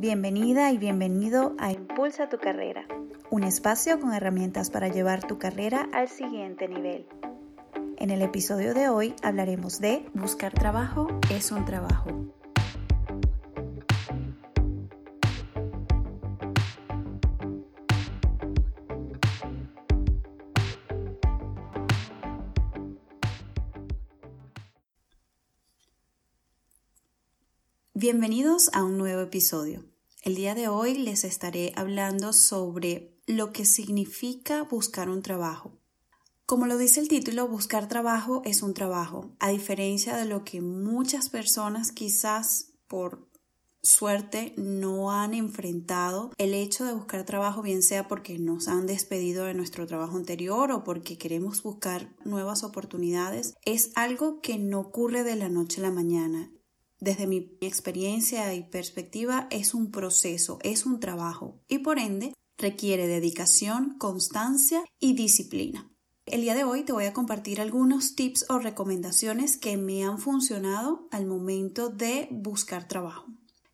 Bienvenida y bienvenido a Impulsa tu carrera, un espacio con herramientas para llevar tu carrera al siguiente nivel. En el episodio de hoy hablaremos de buscar trabajo es un trabajo. Bienvenidos a un nuevo episodio. El día de hoy les estaré hablando sobre lo que significa buscar un trabajo. Como lo dice el título, buscar trabajo es un trabajo, a diferencia de lo que muchas personas quizás por suerte no han enfrentado el hecho de buscar trabajo, bien sea porque nos han despedido de nuestro trabajo anterior o porque queremos buscar nuevas oportunidades, es algo que no ocurre de la noche a la mañana desde mi experiencia y perspectiva, es un proceso, es un trabajo y por ende requiere dedicación, constancia y disciplina. El día de hoy te voy a compartir algunos tips o recomendaciones que me han funcionado al momento de buscar trabajo.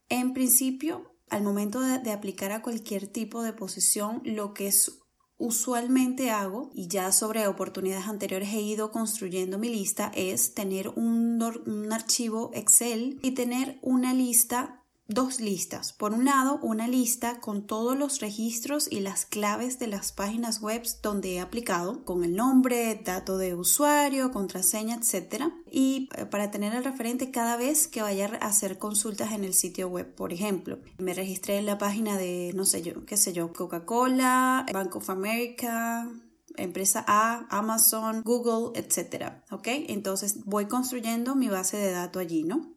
En principio, al momento de, aplicar a cualquier tipo de posición, lo que es usualmente hago, y ya sobre oportunidades anteriores he ido construyendo mi lista, es tener un, un, archivo Excel y tener una lista dos listas. Por un lado, una lista con todos los registros y las claves de las páginas web donde he aplicado, con el nombre, dato de usuario, contraseña, etc. Y eh, para tener el referente cada vez que vaya a hacer consultas en el sitio web. Por ejemplo, me registré en la página de, no sé yo, qué sé yo, Coca-Cola, Bank of America, empresa A, Amazon, Google, etc. ¿Ok? Entonces voy construyendo mi base de datos allí, ¿no?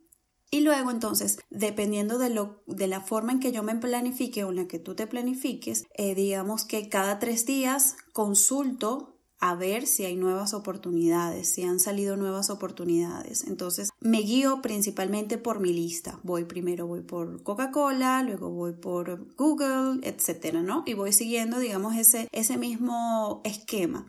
Y luego entonces, dependiendo de, lo, de la forma en que yo me planifique o en la que tú te planifiques, eh, digamos que cada tres días consulto a ver si hay nuevas oportunidades, si han salido nuevas oportunidades. Entonces me guío principalmente por mi lista. Voy primero voy por Coca-Cola, luego voy por Google, etcétera, ¿no? Y voy siguiendo, digamos, ese, ese mismo esquema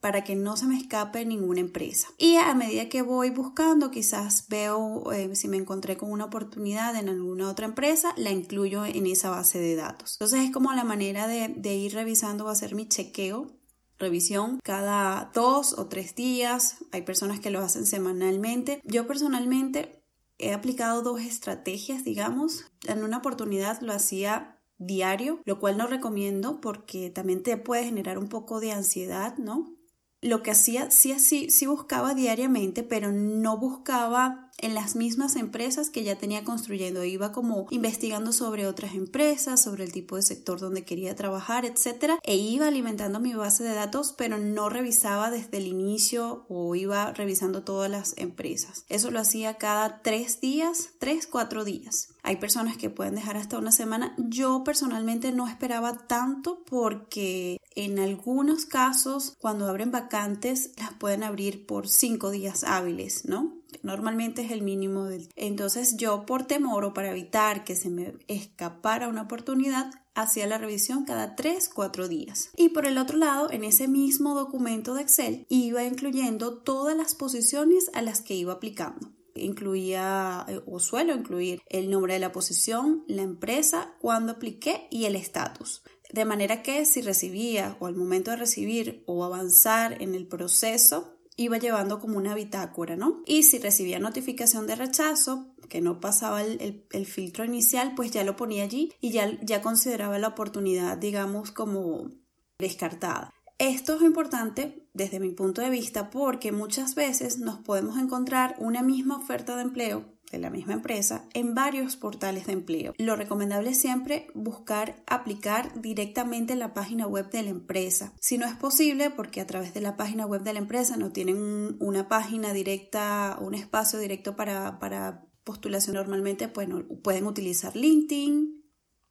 para que no se me escape ninguna empresa. Y a medida que voy buscando, quizás veo eh, si me encontré con una oportunidad en alguna otra empresa, la incluyo en esa base de datos. Entonces es como la manera de, de ir revisando, va a ser mi chequeo revisión cada dos o tres días. Hay personas que lo hacen semanalmente. Yo personalmente he aplicado dos estrategias, digamos. En una oportunidad lo hacía diario, lo cual no recomiendo porque también te puede generar un poco de ansiedad, ¿no? Lo que hacía, sí, sí, buscaba diariamente, pero no buscaba en las mismas empresas que ya tenía construyendo. Iba como investigando sobre otras empresas, sobre el tipo de sector donde quería trabajar, etcétera, e iba alimentando mi base de datos, pero no revisaba desde el inicio o iba revisando todas las empresas. Eso lo hacía cada tres días, tres, cuatro días. Hay personas que pueden dejar hasta una semana. Yo personalmente no esperaba tanto porque en algunos casos, cuando abren vacantes, las pueden abrir por cinco días hábiles, ¿no? Normalmente es el mínimo del... Entonces yo por temor o para evitar que se me escapara una oportunidad, hacía la revisión cada 3, 4 días. Y por el otro lado, en ese mismo documento de Excel, iba incluyendo todas las posiciones a las que iba aplicando incluía eh, o suelo incluir el nombre de la posición, la empresa, cuando apliqué y el estatus. De manera que si recibía o al momento de recibir o avanzar en el proceso, iba llevando como una bitácora, ¿no? Y si recibía notificación de rechazo, que no pasaba el, filtro inicial, pues ya lo ponía allí y ya, ya consideraba la oportunidad, digamos, como descartada. Esto es importante desde mi punto de vista porque muchas veces nos podemos encontrar una misma oferta de empleo de la misma empresa en varios portales de empleo. Lo recomendable es siempre buscar aplicar directamente en la página web de la empresa. Si no es posible, porque a través de la página web de la empresa no tienen una página directa, un espacio directo para, postulación normalmente, pues pueden utilizar LinkedIn,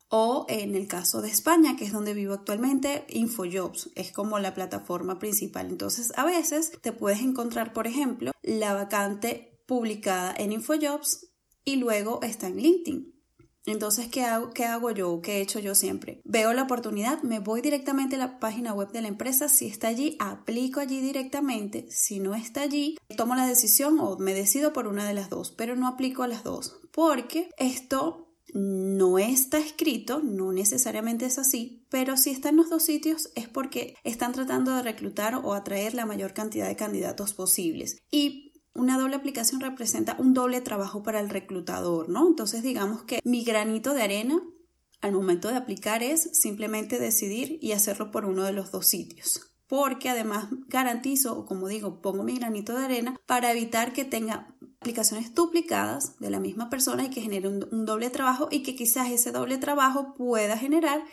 o en el caso de España, que es donde vivo actualmente, InfoJobs es como la plataforma principal. Entonces, a veces te puedes encontrar, por ejemplo, la vacante publicada en InfoJobs y luego está en LinkedIn. Entonces, ¿qué hago, ¿qué hago yo? ¿Qué he hecho yo siempre? Veo la oportunidad, me voy directamente a la página web de la empresa. Si está allí, aplico allí directamente. Si no está allí, tomo la decisión o me decido por una de las dos, pero no aplico a las dos. Porque esto No está escrito, no necesariamente es así, pero si está en los dos sitios es porque están tratando de reclutar o atraer la mayor cantidad de candidatos posibles. Y una doble aplicación representa un doble trabajo para el reclutador, ¿no? Entonces digamos que mi granito de arena al momento de aplicar es simplemente decidir y hacerlo por uno de los dos sitios. Porque además garantizo, o como digo, pongo mi granito de arena para evitar que tenga aplicaciones duplicadas de la misma persona y que genere un, doble trabajo y que quizás ese doble trabajo pueda generar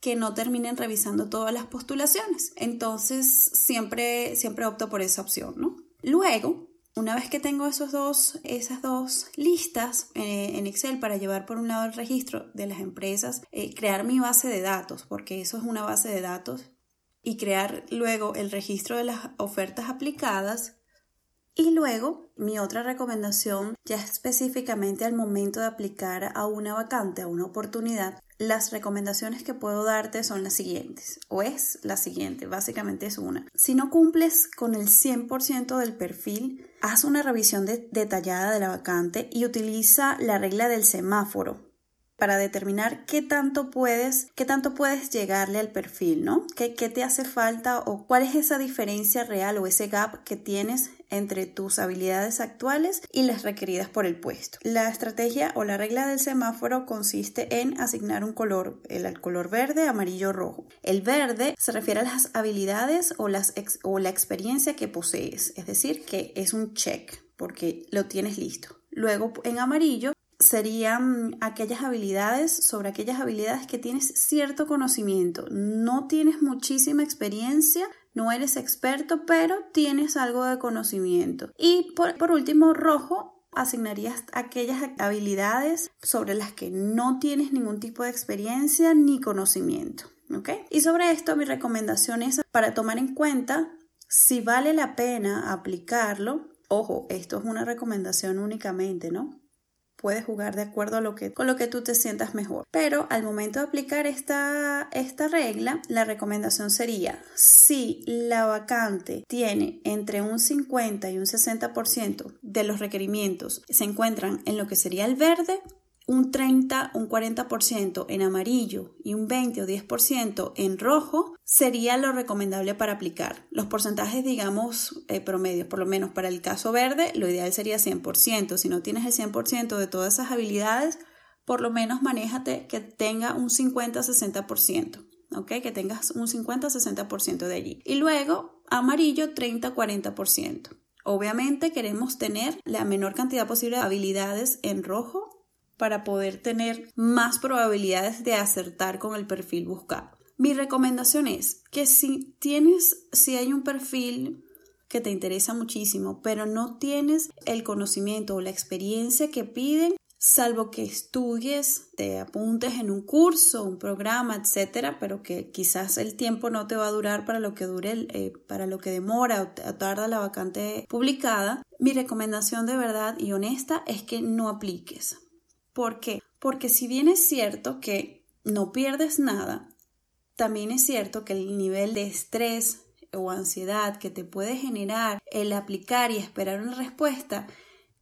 que no terminen revisando todas las postulaciones. Entonces, siempre, siempre opto por esa opción, ¿no? Luego, una vez que tengo esos dos, esas dos listas eh, en Excel para llevar por un lado el registro de las empresas, eh, crear mi base de datos, porque eso es una base de datos, y crear luego el registro de las ofertas aplicadas. Y luego mi otra recomendación, ya específicamente al momento de aplicar a una vacante, a una oportunidad, las recomendaciones que puedo darte son las siguientes, o es la siguiente, básicamente es una. Si no cumples con el 100% del perfil, haz una revisión detallada de la vacante y utiliza la regla del semáforo para determinar qué tanto puedes, qué tanto puedes llegarle al perfil, ¿no? ¿Qué, ¿Qué, te hace falta o cuál es esa diferencia real o ese gap que tienes entre tus habilidades actuales y las requeridas por el puesto. La estrategia o la regla del semáforo consiste en asignar un color, el color verde, amarillo, rojo. El verde se refiere a las habilidades o, la experiencia que posees, es decir, que es un check porque lo tienes listo. Luego en amarillo serían aquellas habilidades, sobre aquellas habilidades que tienes cierto conocimiento. No tienes muchísima experiencia, no eres experto, pero tienes algo de conocimiento. Y por, último, rojo, asignarías aquellas habilidades sobre las que no tienes ningún tipo de experiencia ni conocimiento. Y sobre esto mi recomendación es para tomar en cuenta si vale la pena aplicarlo. Ojo, esto es una recomendación únicamente, ¿no? Puedes jugar de acuerdo a lo que, con lo que tú te sientas mejor. Pero al momento de aplicar esta, esta regla, la recomendación sería, si la vacante tiene entre un 50 y un 60% de los requerimientos se encuentran en lo que sería el verde, un 30, un 40% en amarillo y un 20 o 10% en rojo sería lo recomendable para aplicar. Los porcentajes, digamos, eh, por lo menos para el caso verde, lo ideal sería 100%. Si no tienes el 100% de todas esas habilidades, por lo menos manéjate que tenga un 50-60%. ¿ok? Que tengas un 50-60% de allí. Y luego, amarillo, 30-40%. Obviamente queremos tener la menor cantidad posible de habilidades en rojo para poder tener más probabilidades de acertar con el perfil buscado. Mi recomendación es que si tienes, si hay un perfil que te interesa muchísimo, pero no tienes el conocimiento o la experiencia que piden, salvo que estudies, te apuntes en un curso, un programa, etcétera, pero que quizás el tiempo no te va a durar para lo que dure, eh, para lo que demora o tarda la vacante publicada. Mi recomendación de verdad y honesta es que no apliques. ¿Por qué? Porque si bien es cierto que no pierdes nada, también es cierto que el nivel de estrés o ansiedad que te puede generar el aplicar y esperar una respuesta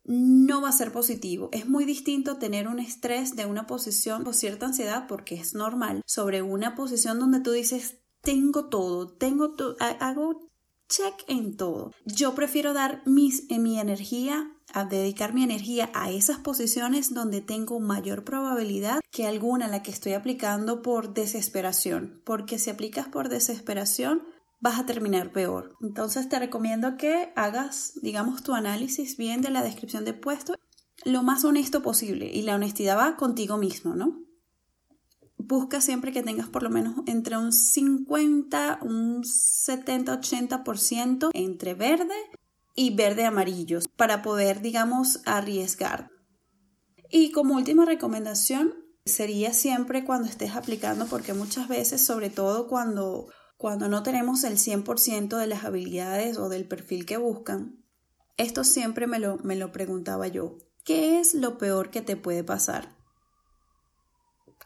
no va a ser positivo. Es muy distinto tener un estrés de una posición o cierta ansiedad, porque es normal, sobre una posición donde tú dices, tengo todo, tengo hago check en todo. Yo prefiero dar mis, eh, mi energía a dedicar mi energía a esas posiciones donde tengo mayor probabilidad que alguna la que estoy aplicando por desesperación, porque si aplicas por desesperación vas a terminar peor. Entonces te recomiendo que hagas, digamos, tu análisis bien de la descripción de puesto lo más honesto posible y la honestidad va contigo mismo, ¿no? Busca siempre que tengas por lo menos entre un 50, un 70, 80% entre verde y verde amarillo para poder, digamos, arriesgar. Y como última recomendación sería siempre cuando estés aplicando, porque muchas veces, sobre todo cuando, cuando no tenemos el 100% de las habilidades o del perfil que buscan, esto siempre me lo, me lo preguntaba yo. ¿Qué es lo peor que te puede pasar?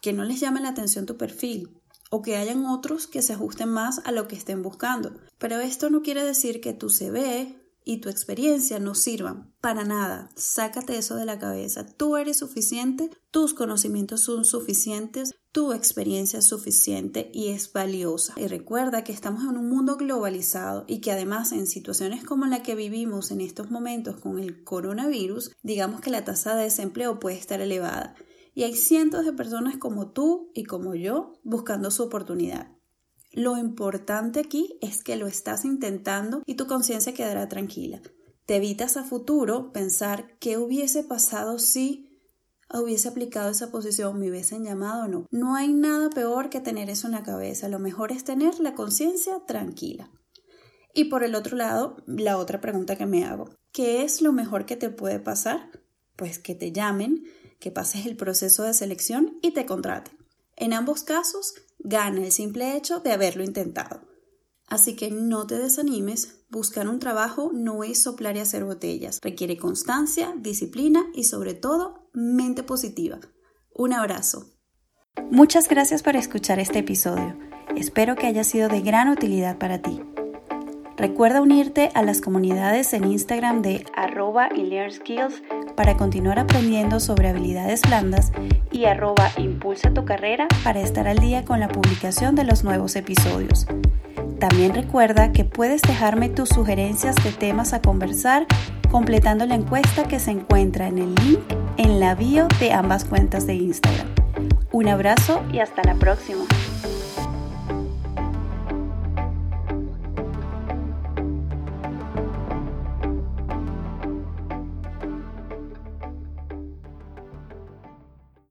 Que no les llame la atención tu perfil o que hayan otros que se ajusten más a lo que estén buscando. Pero esto no quiere decir que tu CV y tu experiencia no sirvan para nada. Sácate eso de la cabeza. Tú eres suficiente, tus conocimientos son suficientes, tu experiencia es suficiente y es valiosa. Y recuerda que estamos en un mundo globalizado y que además en situaciones como la que vivimos en estos momentos con el coronavirus, digamos que la tasa de desempleo puede estar elevada. Y hay cientos de personas como tú y como yo buscando su oportunidad. Lo importante aquí es que lo estás intentando y tu conciencia quedará tranquila. Te evitas a futuro pensar qué hubiese pasado si hubiese aplicado esa posición, me hubiesen llamado o no. No hay nada peor que tener eso en la cabeza. Lo mejor es tener la conciencia tranquila. Y por el otro lado, la otra pregunta que me hago, ¿qué es lo mejor que te puede pasar? Pues que te llamen, que pases el proceso de selección y te contraten. En ambos casos, gana el simple hecho de haberlo intentado. Así que no te desanimes, buscar un trabajo no es soplar y hacer botellas, requiere constancia, disciplina y sobre todo mente positiva. Un abrazo. Muchas gracias por escuchar este episodio. Espero que haya sido de gran utilidad para ti. Recuerda unirte a las comunidades en Instagram de arroba skills para continuar aprendiendo sobre habilidades blandas y arroba impulsa tu carrera para estar al día con la publicación de los nuevos episodios. También recuerda que puedes dejarme tus sugerencias de temas a conversar completando la encuesta que se encuentra en el link en la bio de ambas cuentas de Instagram. Un abrazo y hasta la próxima.